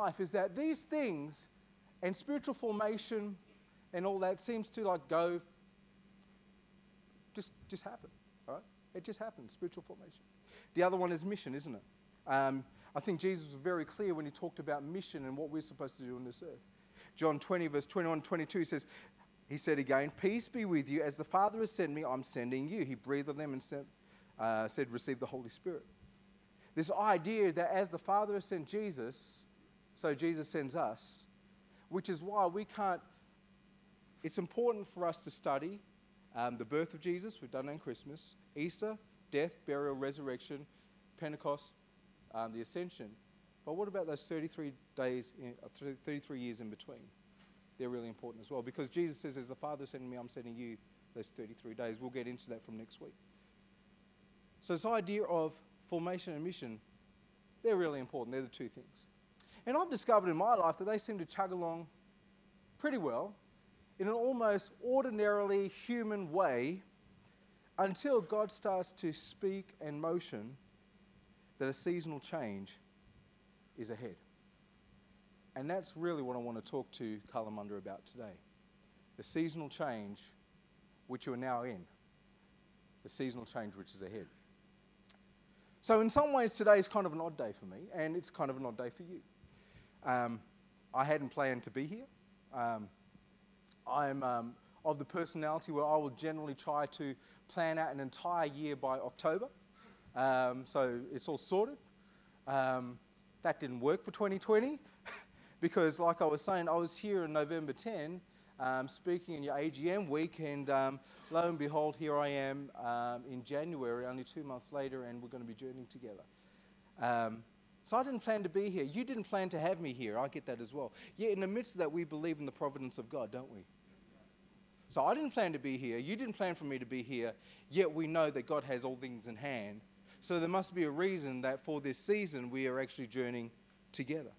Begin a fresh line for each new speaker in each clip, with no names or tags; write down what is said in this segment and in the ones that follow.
life is that these things and spiritual formation and all that seems to like go just just happen all right? It just happens spiritual formation. The other one is mission isn't it? Um, i think jesus was very clear when he talked about mission and what we're supposed to do on this earth. John 20 verse 21 22 says he said again peace be with you. As the father has sent me i'm sending you. He breathed on them and sent, uh, said receive the holy spirit. This idea that as the father has sent jesus so jesus sends us which is why we can't. It's important for us to study um, the birth of Jesus, we've done it in Christmas, Easter, death, burial, resurrection, Pentecost, um, the ascension. But what about those 33 days, in, uh, 33 years in between? They're really important as well because Jesus says, As the Father sending me, I'm sending you those 33 days. We'll get into that from next week. So, this idea of formation and mission, they're really important. They're the two things. And I've discovered in my life that they seem to chug along pretty well in an almost ordinarily human way until God starts to speak and motion that a seasonal change is ahead. And that's really what I want to talk to Kalamunda about today. The seasonal change which you are now in, the seasonal change which is ahead. So, in some ways, today is kind of an odd day for me, and it's kind of an odd day for you. Um, I hadn't planned to be here. Um, I'm um, of the personality where I will generally try to plan out an entire year by October. Um, so it's all sorted. Um, that didn't work for 2020 because, like I was saying, I was here in November 10 um, speaking in your AGM week, and lo and behold, here I am in January, only two months later, and we're going to be journeying together. So I didn't plan to be here. You didn't plan to have me here. I get that as well. Yet in the midst of that, we believe in the providence of God, don't we? So I didn't plan to be here. You didn't plan for me to be here. Yet we know that God has all things in hand. So there must be a reason that for this season we are actually journeying together.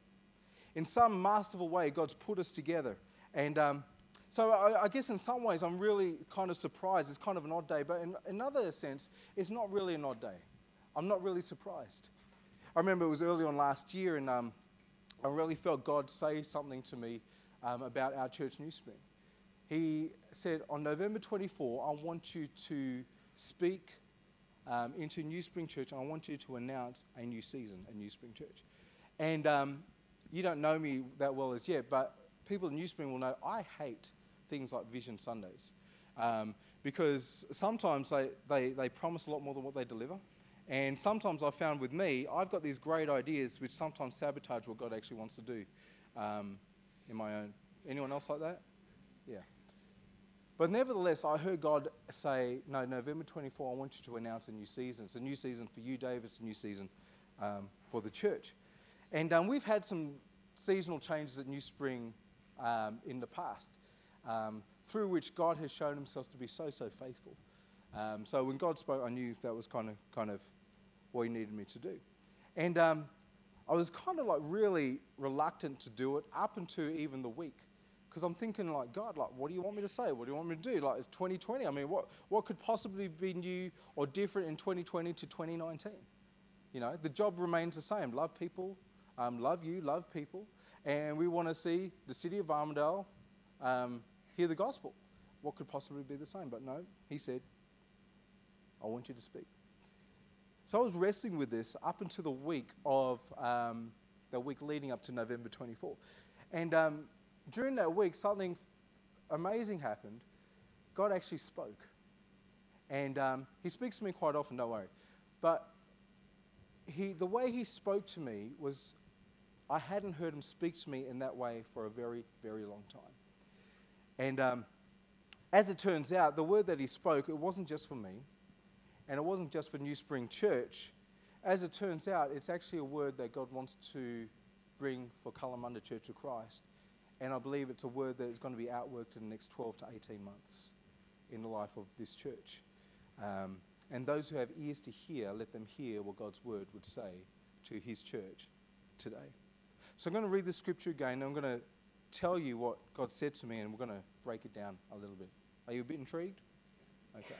In some masterful way, God's put us together. And um, so I, I, guess in some ways I'm really kind of surprised. It's kind of an odd day. But in another sense, it's not really an odd day. I'm not really surprised. I remember it was early on last year, and um, I really felt God say something to me um, about our church, New Spring. He said, On November 24, I want you to speak um, into New Spring Church, and I want you to announce a new season at New Spring Church. And um, you don't know me that well as yet, but people in New Spring will know I hate things like Vision Sundays. Um, because sometimes they, they, they promise a lot more than what they deliver. And sometimes I've found with me, I've got these great ideas which sometimes sabotage what God actually wants to do um, in my own. Anyone else like that? Yeah. But nevertheless, I heard God say, No, November 24, I want you to announce a new season. It's a new season for you, Dave. It's a new season um, for the church. And um, we've had some seasonal changes at New Spring um, in the past, um, through which God has shown himself to be so, so faithful. Um, so when God spoke, I knew that was kind of, kind of what He needed me to do. And um, I was kind of like really reluctant to do it up until even the week. Because I'm thinking, like, God, like, what do you want me to say? What do you want me to do? Like, 2020, I mean, what, what could possibly be new or different in 2020 to 2019? You know, the job remains the same. Love people, um, love you, love people. And we want to see the city of Armadale um, hear the gospel. What could possibly be the same? But no, he said, I want you to speak. So I was wrestling with this up until the week of um, the week leading up to November 24. And um, during that week, something amazing happened. God actually spoke. And um, he speaks to me quite often, don't worry. But he, the way he spoke to me was, I hadn't heard him speak to me in that way for a very, very long time. And um, as it turns out, the word that he spoke, it wasn't just for me, and it wasn't just for New Spring Church. As it turns out, it's actually a word that God wants to bring for Kalamunda Church of Christ. And I believe it's a word that is going to be outworked in the next 12 to 18 months in the life of this church. Um, and those who have ears to hear, let them hear what God's word would say to his church today. So I'm going to read the scripture again, and I'm going to tell you what God said to me, and we're going to break it down a little bit. Are you a bit intrigued? Okay.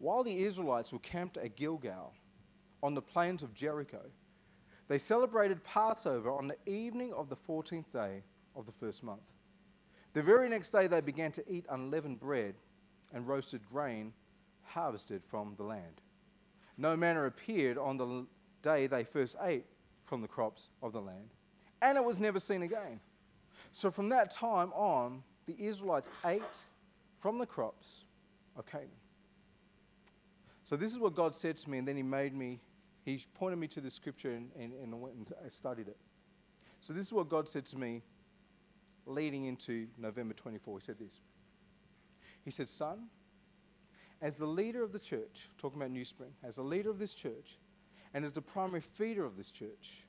While the Israelites were camped at Gilgal on the plains of Jericho, They celebrated Passover on the evening of the 14th day of the first month. The very next day, they began to eat unleavened bread and roasted grain harvested from the land. No manna appeared on the day they first ate from the crops of the land, and it was never seen again. So from that time on, the Israelites ate from the crops of Canaan. So this is what God said to me, and then He made me he pointed me to the scripture and, and, and I went and I studied it. So this is what God said to me leading into November 24. He said this. He said, Son, as the leader of the church, talking about New Spring, as the leader of this church, and as the primary feeder of this church,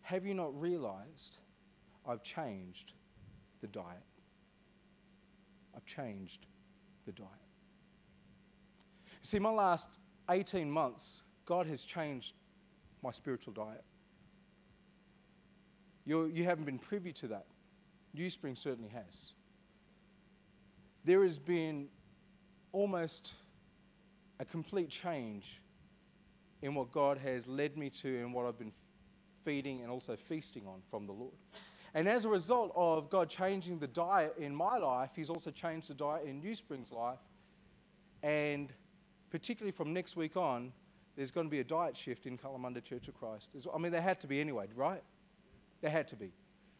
have you not realized I've changed the diet? I've changed the diet. See, my last 18 months God has changed my spiritual diet. You're, you have not been privy to that. New Spring certainly has. There has been almost a complete change in what God has led me to and what I've been feeding and also feasting on from the Lord. And as a result of God changing the diet in my life, He's also changed the diet in New Spring's life. And particularly from next week on, there's going to be a diet shift in Kalamunda Church of Christ. I mean, there had to be anyway, right? There had to be.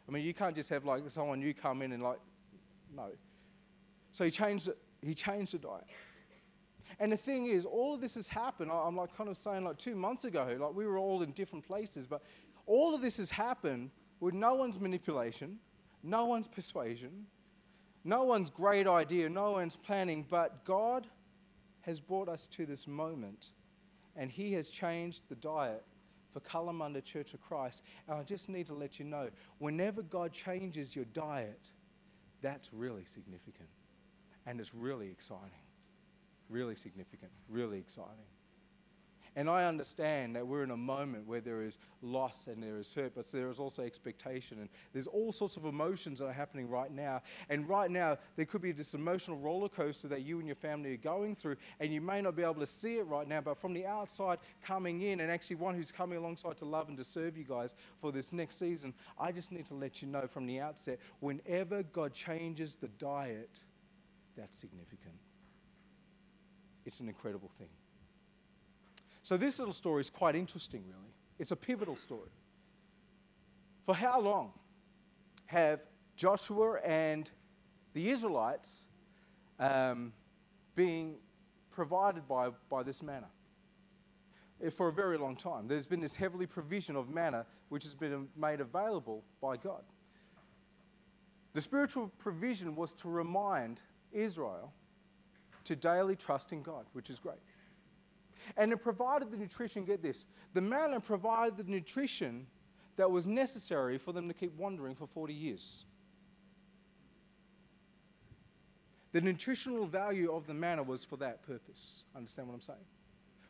I mean, you can't just have like someone new come in and like, no. So he changed, he changed the diet. And the thing is, all of this has happened. I'm like kind of saying like two months ago, like we were all in different places, but all of this has happened with no one's manipulation, no one's persuasion, no one's great idea, no one's planning, but God has brought us to this moment and he has changed the diet for Kalamunda Church of Christ. And I just need to let you know whenever God changes your diet, that's really significant. And it's really exciting. Really significant. Really exciting. And I understand that we're in a moment where there is loss and there is hurt, but there is also expectation. And there's all sorts of emotions that are happening right now. And right now, there could be this emotional roller coaster that you and your family are going through. And you may not be able to see it right now, but from the outside coming in, and actually one who's coming alongside to love and to serve you guys for this next season, I just need to let you know from the outset whenever God changes the diet, that's significant. It's an incredible thing. So, this little story is quite interesting, really. It's a pivotal story. For how long have Joshua and the Israelites um, provided by, by this manna? Eh, for a very long time. There's been this heavily provision of manna which has been made available by God. The spiritual provision was to remind Israel to daily trust in God, which is great. And it provided the nutrition, get this, the manna provided the nutrition that was necessary for them to keep wandering for 40 years. The nutritional value of the manna was for that purpose. Understand what I'm saying?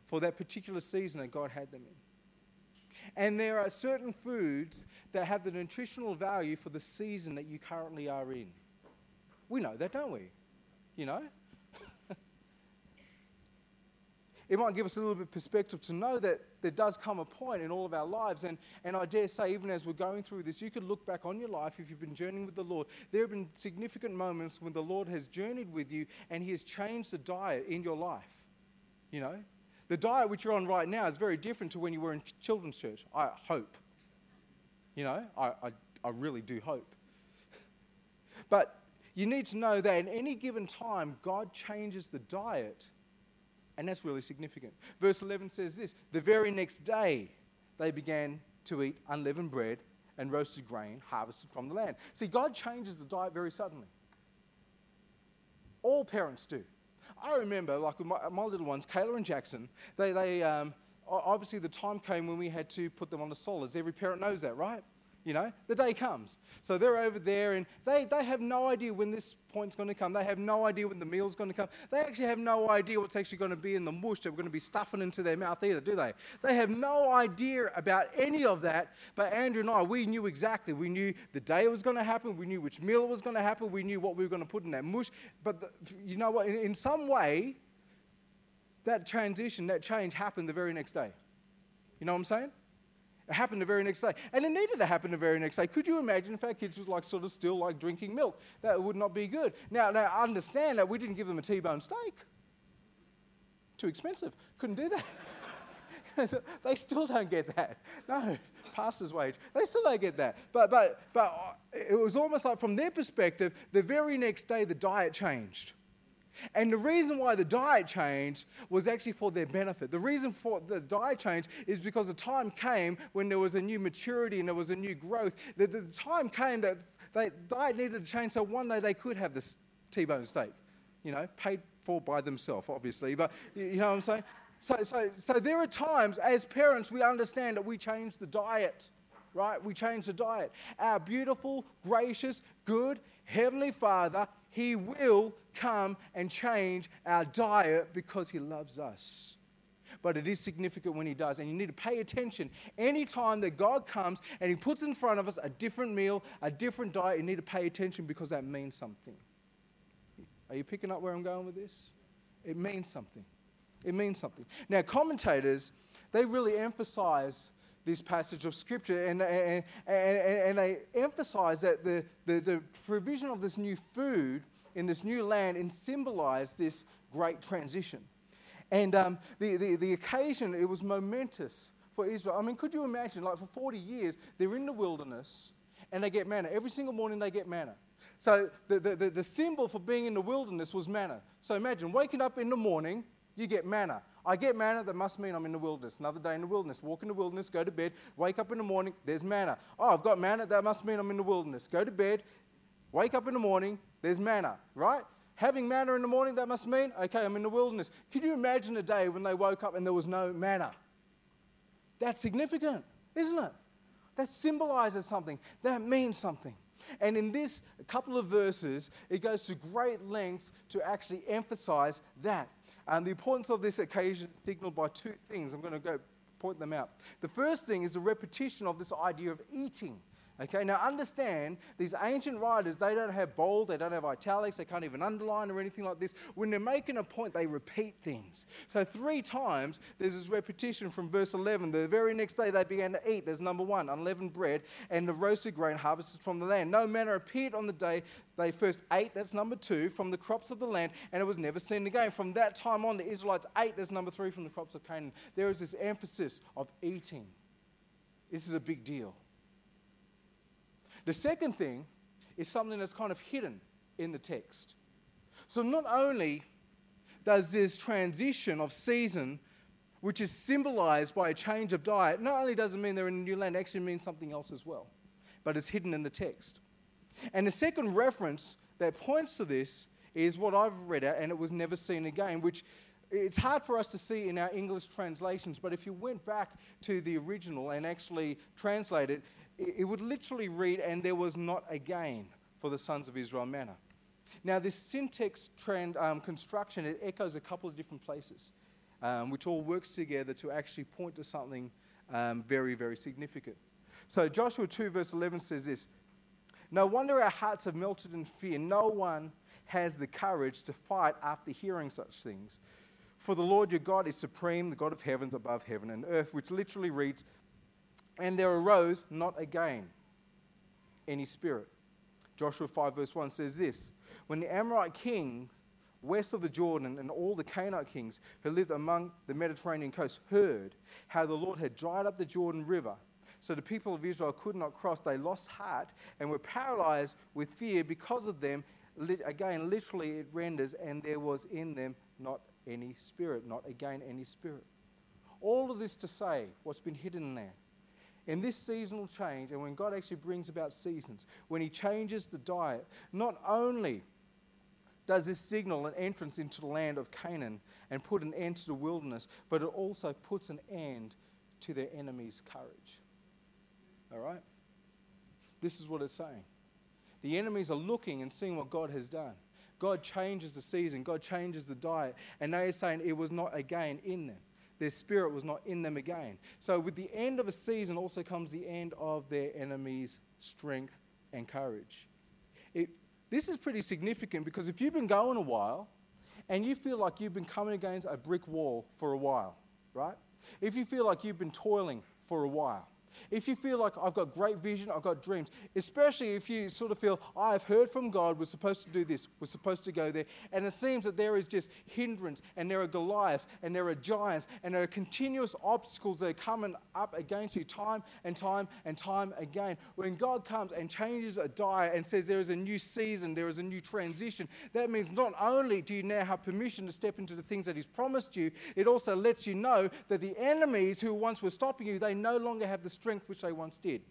For that particular season that God had them in. And there are certain foods that have the nutritional value for the season that you currently are in. We know that, don't we? You know? It might give us a little bit of perspective to know that there does come a point in all of our lives. And, and I dare say, even as we're going through this, you could look back on your life if you've been journeying with the Lord. There have been significant moments when the Lord has journeyed with you and He has changed the diet in your life. You know? The diet which you're on right now is very different to when you were in children's church. I hope. You know, I, I, I really do hope. But you need to know that in any given time, God changes the diet and that's really significant. Verse 11 says this The very next day they began to eat unleavened bread and roasted grain harvested from the land. See, God changes the diet very suddenly. All parents do. I remember, like with my, my little ones, Kayla and Jackson, they, they um, obviously the time came when we had to put them on the solids. Every parent knows that, right? You know, the day comes. So they're over there and they, they have no idea when this point's going to come. They have no idea when the meal's going to come. They actually have no idea what's actually going to be in the mush that we're going to be stuffing into their mouth either, do they? They have no idea about any of that. But Andrew and I, we knew exactly. We knew the day it was going to happen. We knew which meal was going to happen. We knew what we were going to put in that mush. But the, you know what? In, in some way, that transition, that change happened the very next day. You know what I'm saying? It happened the very next day. And it needed to happen the very next day. Could you imagine if our kids was like sort of still like drinking milk? That would not be good. Now, now understand that we didn't give them a T-bone steak. Too expensive. Couldn't do that. they still don't get that. No, pastor's wage. They still don't get that. But, but, but it was almost like from their perspective, the very next day the diet changed. And the reason why the diet changed was actually for their benefit. The reason for the diet change is because the time came when there was a new maturity and there was a new growth. The, the time came that the diet needed to change so one day they could have this T-bone steak, you know, paid for by themselves, obviously. But you know what I'm saying? So, so, so there are times as parents we understand that we change the diet, right? We change the diet. Our beautiful, gracious, good Heavenly Father he will come and change our diet because He loves us. But it is significant when He does. And you need to pay attention. Anytime that God comes and He puts in front of us a different meal, a different diet, you need to pay attention because that means something. Are you picking up where I'm going with this? It means something. It means something. Now, commentators, they really emphasize this passage of Scripture, and, and, and, and they emphasize that the, the, the, provision of this new food in this new land and symbolize this great transition. And um, the, the, the occasion, it was momentous for Israel. I mean, could you imagine, like for 40 years, they're in the wilderness and they get manna. Every single morning they get manna. So the, the, the symbol for being in the wilderness was manna. So imagine waking up in the morning, you get manna. I get manna, that must mean I'm in the wilderness. Another day in the wilderness. Walk in the wilderness, go to bed, wake up in the morning, there's manna. Oh, I've got manna, that must mean I'm in the wilderness. Go to bed, wake up in the morning, there's manna, right? Having manna in the morning, that must mean, okay, I'm in the wilderness. Can you imagine a day when they woke up and there was no manna? That's significant, isn't it? That symbolizes something, that means something. And in this couple of verses, it goes to great lengths to actually emphasize that. And the importance of this occasion is signaled by two things. I'm going to go point them out. The first thing is the repetition of this idea of eating. Okay, now understand these ancient writers, they don't have bold, they don't have italics, they can't even underline or anything like this. When they're making a point, they repeat things. So, three times there's this repetition from verse 11. The very next day they began to eat. There's number one, unleavened bread and the roasted grain harvested from the land. No manna appeared on the day they first ate, that's number two, from the crops of the land, and it was never seen again. From that time on, the Israelites ate, there's number three, from the crops of Canaan. There is this emphasis of eating. This is a big deal. The second thing is something that's kind of hidden in the text. So not only does this transition of season, which is symbolized by a change of diet, not only does it mean they're in a new land, it actually means something else as well. But it's hidden in the text. And the second reference that points to this is what I've read out, and it was never seen again, which it's hard for us to see in our English translations, but if you went back to the original and actually translate it, it would literally read, and there was not a gain for the sons of Israel manna. Now, this syntax trend um, construction, it echoes a couple of different places, um, which all works together to actually point to something um, very, very significant. So, Joshua 2, verse 11 says this No wonder our hearts have melted in fear. No one has the courage to fight after hearing such things. For the Lord your God is supreme, the God of heavens above heaven and earth, which literally reads, and there arose not again any spirit. Joshua 5, verse 1 says this When the Amorite king west of the Jordan and all the Canaanite kings who lived among the Mediterranean coast heard how the Lord had dried up the Jordan River, so the people of Israel could not cross, they lost heart and were paralyzed with fear because of them. Again, literally, it renders, and there was in them not any spirit, not again any spirit. All of this to say, what's been hidden there in this seasonal change, and when God actually brings about seasons, when He changes the diet, not only does this signal an entrance into the land of Canaan and put an end to the wilderness, but it also puts an end to their enemies' courage. All right? This is what it's saying. The enemies are looking and seeing what God has done. God changes the season, God changes the diet, and they are saying it was not again in them their spirit was not in them again. So, with the end of a season also comes the end of their enemies' strength and courage. It, this is pretty significant because if you've been going a while and you feel like you've been coming against a brick wall for a while, right? If you feel like you've been toiling for a while, if you feel like I've got great vision, I've got dreams, especially if you sort of feel, I've heard from God, we're supposed to do this, we're supposed to go there, and it seems that there is just hindrance, and there are Goliaths, and there are giants, and there are continuous obstacles that are coming up against you time and time and time again. When God comes and changes a diet and says there is a new season, there is a new transition, that means not only do you now have permission to step into the things that He's promised you, it also lets you know that the enemies who once were stopping you, they no longer have the strength which they once did.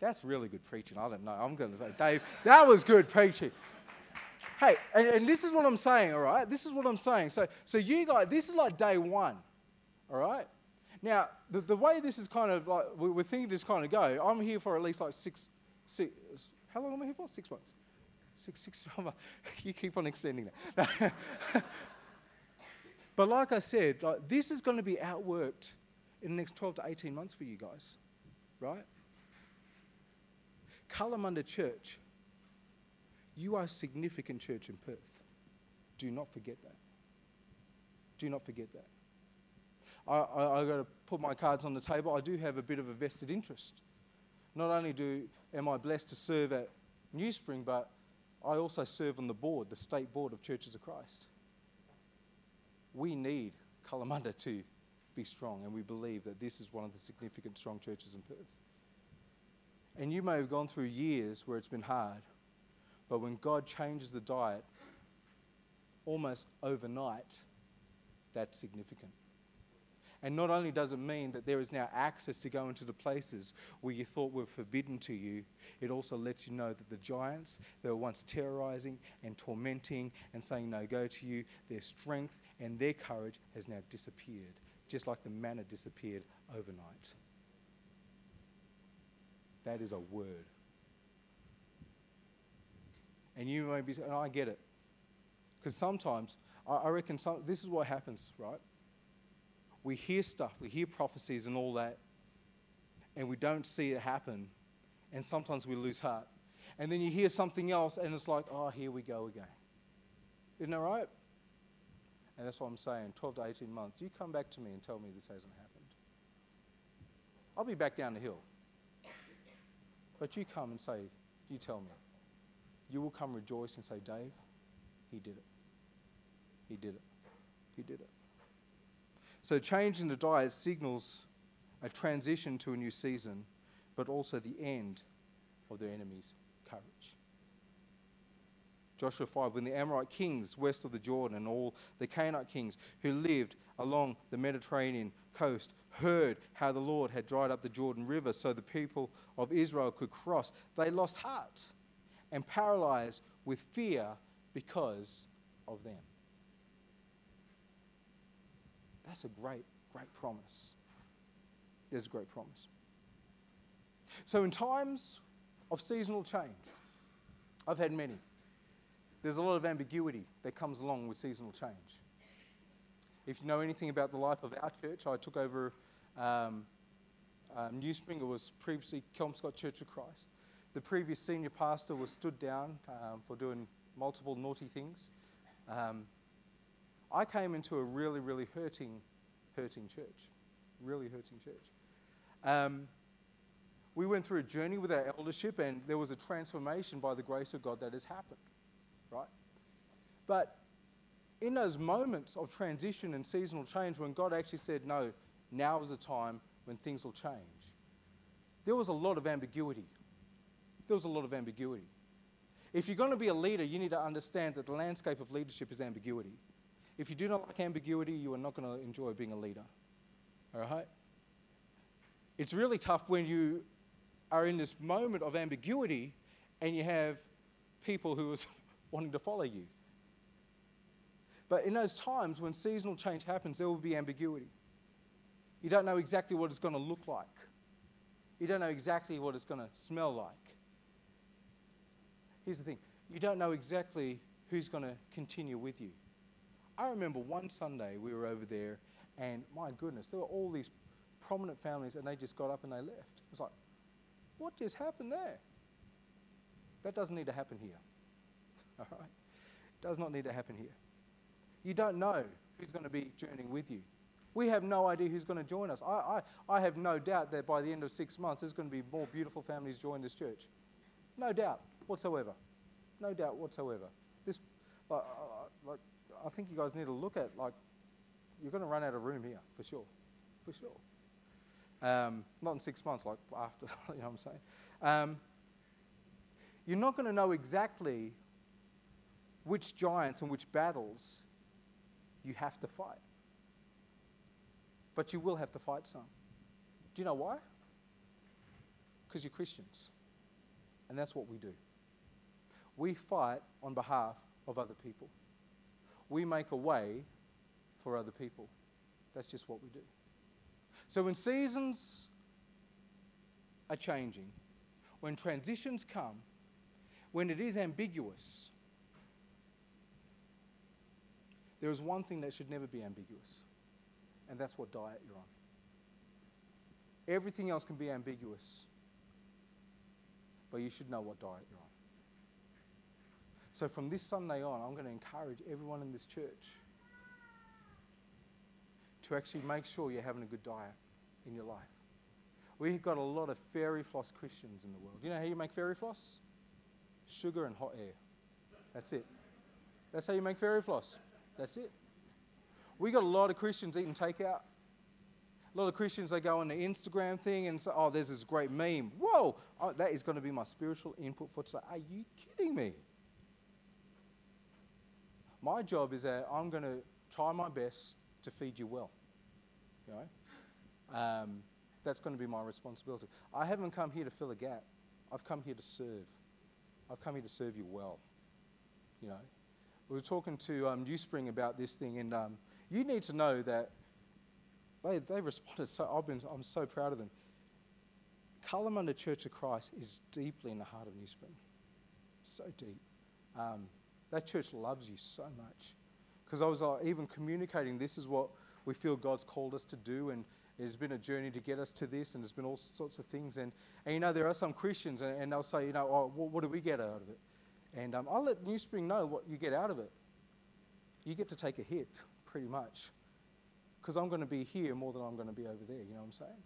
That's really good preaching. I don't know. I'm going to say, Dave, that was good preaching. Hey, and, and, this is what I'm saying, all right? This is what I'm saying. So, so you guys, this is like day one, all right? Now, the, the way this is kind of like, we're thinking this kind of go, I'm here for at least like six, six how long am I here for? Six months. Six, six, you keep on extending that. but like I said, like, this is going to be outworked in the next 12 to 18 months for you guys, right? Kalamunda Church, you are a significant church in Perth. Do not forget that. Do not forget that. I, I, I got to put my cards on the table. I do have a bit of a vested interest. Not only do am I blessed to serve at New Spring, but I also serve on the board, the state board of Churches of Christ. We need Kalamunda to be strong, and we believe that this is one of the significant strong churches in Perth. And you may have gone through years where it's been hard, but when God changes the diet almost overnight, that's significant. And not only does it mean that there is now access to go into the places where you thought were forbidden to you, it also lets you know that the giants that were once terrorizing and tormenting and saying no go to you, their strength and their courage has now disappeared, just like the manna disappeared overnight. That is a word. And you may be, and I get it. Because sometimes, I, I reckon some, this is what happens, right? we hear stuff, we hear prophecies and all that, and we don't see it happen, and sometimes we lose heart. And then you hear something else, and it's like, oh, here we go again. Isn't that right? And that's what I'm saying 12 to 18 months. You come back to me and tell me this hasn't happened. I'll be back down the hill. But you come and say, you tell me. You will come rejoice and say, Dave, he did it. He did it. He did it. So, change in the diet signals a transition to a new season, but also the end of their enemies'. Joshua 5 When the Amorite kings west of the Jordan and all the Canaanite kings who lived along the Mediterranean coast heard how the Lord had dried up the Jordan River so the people of Israel could cross, they lost heart and paralyzed with fear because of them. That's a great, great promise. There's a great promise. So, in times of seasonal change, I've had many. There's a lot of ambiguity that comes along with seasonal change. If you know anything about the life of our church, I took over um, um, New Spring. It was previously Kelmscott Church of Christ. The previous senior pastor was stood down um, for doing multiple naughty things. Um, I came into a really, really hurting, hurting church. Really hurting church. Um, we went through a journey with our eldership, and there was a transformation by the grace of God that has happened, right? But in those moments of transition and seasonal change, when God actually said, No, now is the time when things will change, there was a lot of ambiguity. There was a lot of ambiguity. If you're going to be a leader, you need to understand that the landscape of leadership is ambiguity. If you do not like ambiguity, you are not going to enjoy being a leader. All right? It's really tough when you are in this moment of ambiguity and you have people who are wanting to follow you. But in those times when seasonal change happens, there will be ambiguity. You don't know exactly what it's going to look like. You don't know exactly what it's going to smell like. Here's the thing you don't know exactly who's going to continue with you. I remember one Sunday we were over there, and my goodness, there were all these prominent families, and they just got up and they left. It was like, what just happened there? That doesn't need to happen here. All right? It does not need to happen here. You don't know who's going to be journeying with you. We have no idea who's going to join us. I, I, I have no doubt that by the end of six months, there's going to be more beautiful families join this church. No doubt whatsoever. No doubt whatsoever. This, like, like, I think you guys need to look at, like, you're going to run out of room here, for sure. For sure. Um, not in six months, like after, you know what I'm saying? Um, you're not going to know exactly which giants and which battles you have to fight. But you will have to fight some. Do you know why? Because you're Christians. And that's what we do. We fight on behalf of other people. We make a way for other people. That's just what we do. So when seasons are changing, when transitions come, when it is ambiguous, there is one thing that should never be ambiguous, and that's what diet you're on. Everything else can be ambiguous, but you should know what diet you're on. So from this Sunday on, I'm going to encourage everyone in this church to actually make sure you're having a good diet in your life. We've got a lot of fairy floss Christians in the world. Do you know how you make fairy floss? Sugar and hot air. That's it. That's how you make fairy floss. That's it. We got a lot of Christians eating takeout. A lot of Christians, they go on the Instagram thing and say, oh, there's this great meme. Whoa, oh, that is going to be my spiritual input for today. Are you kidding me? My job is that I'm going to try my best to feed you well. You know? Um, that's going to be my responsibility. I haven't come here to fill a gap. I've come here to serve. I've come here to serve you well. You know, we were talking to um, Newspring about this thing, and um, you need to know that they, they responded so. I've been, I'm so proud of them. Kalamunda Church of Christ is deeply in the heart of Newspring. So deep. Um, that church loves you so much. Because I was uh, even communicating this is what we feel God's called us to do, and it's been a journey to get us to this, and there's been all sorts of things. And, and you know, there are some Christians, and, and they'll say, you know, oh, what, what, do we get out of it? And um, I'll let Newspring know what you get out of it. You get to take a hit, pretty much. Because I'm going to be here more than I'm going to be over there, you know what I'm saying?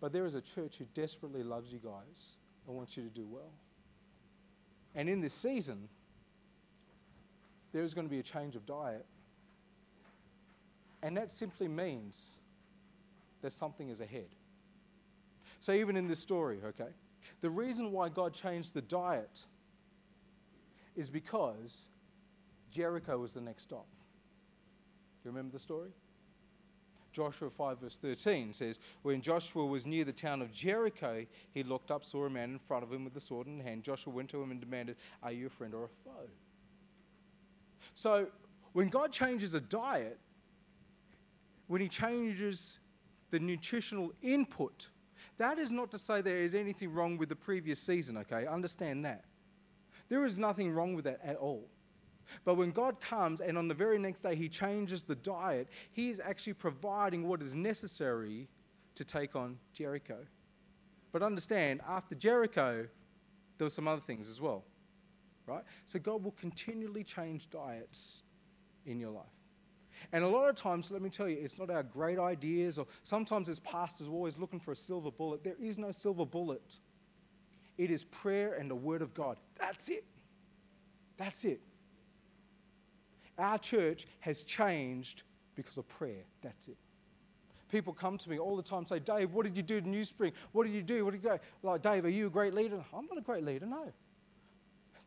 But there is a church who desperately loves you guys and wants you to do well. And in this season, there is going to be a change of diet. And that simply means that something is ahead. So, even in this story, okay, the reason why God changed the diet is because Jericho was the next stop. Do you remember the story? Joshua 5, verse 13 says, When Joshua was near the town of Jericho, he looked up, saw a man in front of him with a sword in hand. Joshua went to him and demanded, Are you a friend or a foe? So when God changes a diet, when He changes the nutritional input, that is not to say there is anything wrong with the previous season, okay? Understand that. There is nothing wrong with that at all. But when God comes and on the very next day He changes the diet, He is actually providing what is necessary to take on Jericho. But understand, after Jericho, there were some other things as well right? So God will continually change diets in your life. And a lot of times, let me tell you, it's not our great ideas, or sometimes as pastors, we're always looking for a silver bullet. There is no silver bullet. It is prayer and the Word of God. That's it. That's it. Our church has changed because of prayer. That's it. People come to me all the time say, Dave, what did you do to New Spring? What did you do? What did you do? Like, Dave, are you a great leader? I'm not a great leader, no.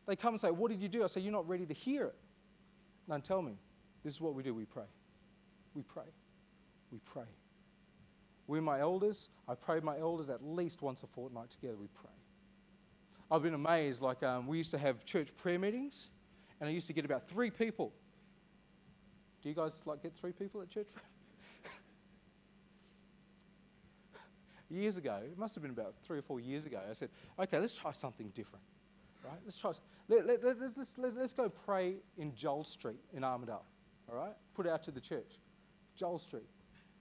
They come and say, What did you do? I say, You're not ready to hear it. Now tell me, this is what we do we pray. We pray. We pray. We're my elders. I pray my elders at least once a fortnight together. We pray. I've been amazed. Like, um, we used to have church prayer meetings, and I used to get about three people. Do you guys like get three people at church? years ago, it must have been about three or four years ago, I said, okay, let's try something different. Right? Let's try. Let, let, let, let's, let, let's go pray in Jull Street in Armadale. All right? Put out to the church. Jull Street.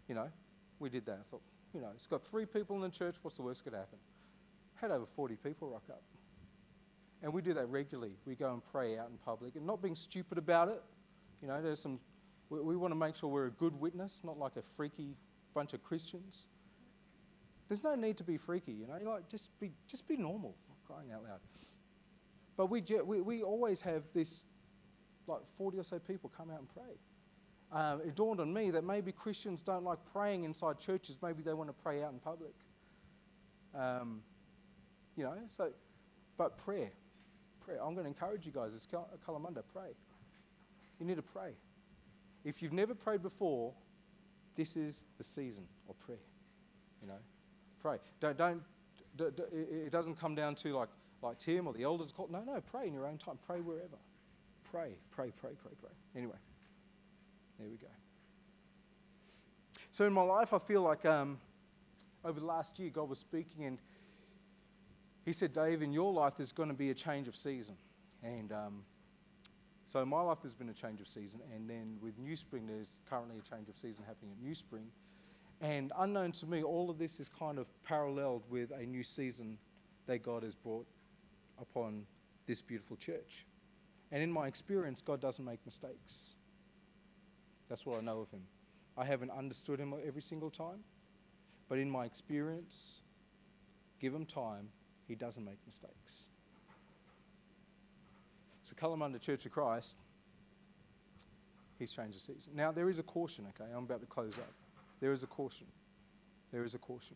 You know, we did that. I thought, you know, it's got three people in the church. What's the worst that could happen? Had over 40 people rock up. And we do that regularly. We go and pray out in public and not being stupid about it. You know, there's some We, we want to make sure we're a good witness, not like a freaky bunch of Christians. There's no need to be freaky, you know. Like just be just be normal, crying out loud. But we, we, we always have this, like 40 or so people come out and pray. Um, it dawned on me that maybe Christians don't like praying inside churches. Maybe they want to pray out in public. Um, you know, so, but prayer, prayer. I'm going to encourage you guys, as Kalamunda, pray. You need to pray. If you've never prayed before, this is the season of prayer. You know, pray. Don't, don't, it doesn't come down to like, like Tim or the elders call. No, no, pray in your own time. Pray wherever. Pray, pray, pray, pray, pray. Anyway, there we go. So in my life, I feel like um, over the last year, God was speaking, and He said, Dave, in your life, there's going to be a change of season. And um, so in my life, there's been a change of season. And then with New Spring, there's currently a change of season happening at New Spring. And unknown to me, all of this is kind of paralleled with a new season that God has brought upon this beautiful church. And in my experience, God doesn't make mistakes. That's what I know of Him. I haven't understood Him every single time, but in my experience, give Him time, He doesn't make mistakes. So, Kalamunda Church of Christ, He's changed the season. Now, there is a caution, okay? I'm about to close up. There is a caution. There is a caution.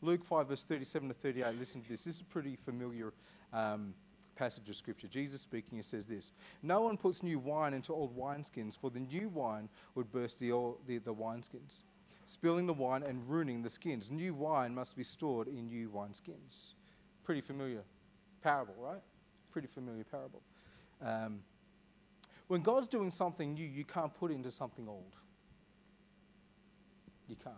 Luke 5, verse 37 to 38, listen to this. This is a pretty familiar um, passage of Scripture. Jesus speaking, he says this No one puts new wine into old wineskins, for the new wine would burst the, old, the, the wineskins, spilling the wine and ruining the skins. New wine must be stored in new wineskins. Pretty familiar parable, right? Pretty familiar parable. Um, when God's doing something new, you can't put into something old. You can't.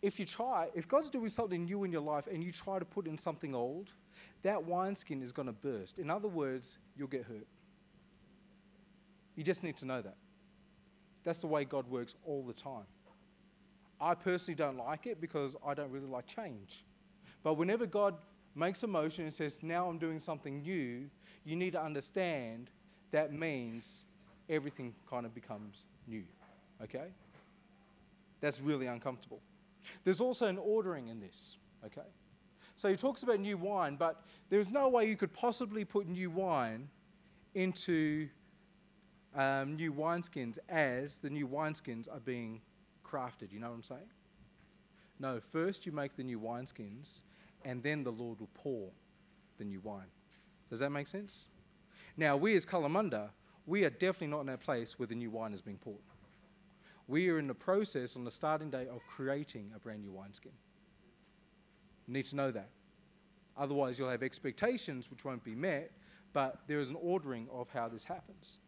If you try, if God's doing something new in your life and you try to put in something old, that wineskin is going to burst. In other words, you'll get hurt. You just need to know that. That's the way God works all the time. I personally don't like it because I don't really like change. But whenever God makes a motion and says, Now I'm doing something new, you need to understand that means everything kind of becomes new. Okay? That's really uncomfortable. There's also an ordering in this. Okay? So he talks about new wine, but there's no way you could possibly put new wine into um, new wineskins as the new wineskins are being crafted. You know what I'm saying? No, first you make the new wineskins, and then the Lord will pour the new wine. Does that make sense? Now, we as Kalamunda, we are definitely not in that place where the new wine is being poured. We are in the process on the starting day of creating a brand new wineskin. You need to know that. Otherwise, you'll have expectations which won't be met, but there is an ordering of how this happens.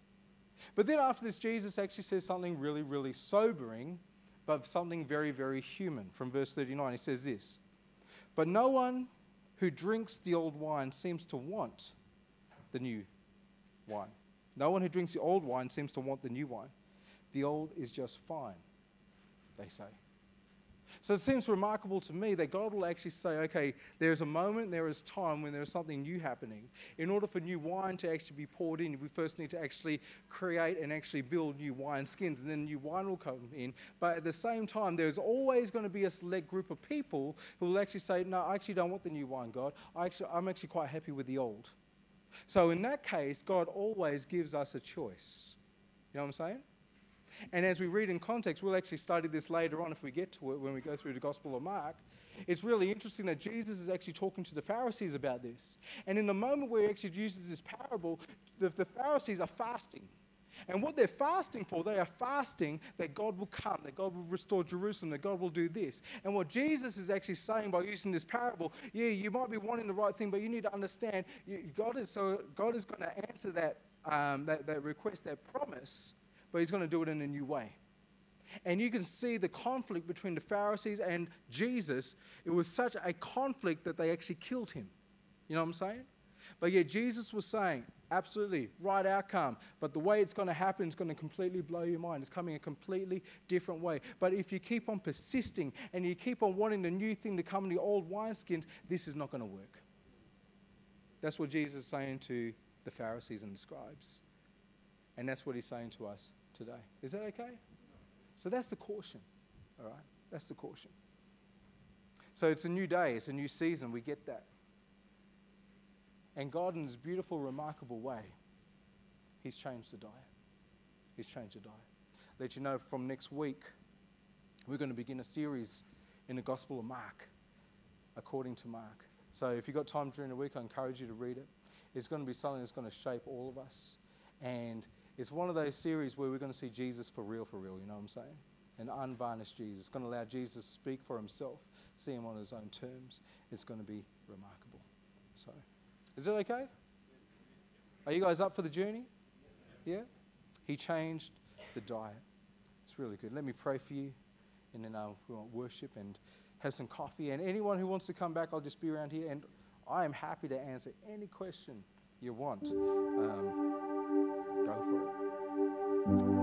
But then after this, Jesus actually says something really, really sobering, but something very, very human. From verse 39, he says this But no one who drinks the old wine seems to want the new wine. No one who drinks the old wine seems to want the new wine. The old is just fine, they say. So it seems remarkable to me that God will actually say, okay, there's a moment, there is time when there's something new happening. In order for new wine to actually be poured in, we first need to actually create and actually build new wine skins, and then new wine will come in. But at the same time, there's always going to be a select group of people who will actually say, no, I actually don't want the new wine, God. I actually, I'm actually quite happy with the old. So in that case, God always gives us a choice. You know what I'm saying? And as we read in context, we'll actually study this later on if we get to it when we go through the Gospel of Mark. It's really interesting that Jesus is actually talking to the Pharisees about this. And in the moment where he actually uses this parable, the, the Pharisees are fasting. And what they're fasting for, they are fasting that God will come, that God will restore Jerusalem, that God will do this. And what Jesus is actually saying by using this parable, yeah, you might be wanting the right thing, but you need to understand God is, so God is going to answer that, um, that, that request, that promise, but He's going to do it in a new way. And you can see the conflict between the Pharisees and Jesus. It was such a conflict that they actually killed him. You know what I'm saying? But yet Jesus was saying, absolutely, right outcome. But the way it's going to happen is going to completely blow your mind. It's coming a completely different way. But if you keep on persisting and you keep on wanting the new thing to come in the old wineskins, this is not going to work. That's what Jesus is saying to the Pharisees and the scribes. And that's what he's saying to us today. Is that okay? So that's the caution, all right? That's the caution. So it's a new day, it's a new season. We get that. And God, in His beautiful, remarkable way, He's changed the diet. He's changed the diet. Let you know from next week, we're going to begin a series in the Gospel of Mark, according to Mark. So if you've got time during the week, I encourage you to read it. It's going to be something that's going to shape all of us. And it's one of those series where we're going to see Jesus for real, for real, you know what I'm saying? An unvarnished Jesus. It's going to allow Jesus to speak for himself, see him on his own terms. It's going to be remarkable. So, is it okay? Are you guys up for the journey? Yeah? He changed the diet. It's really good. Let me pray for you, and then want worship and have some coffee. And anyone who wants to come back, I'll just be around here. And I am happy to answer any question you want. Um, go for it. Holy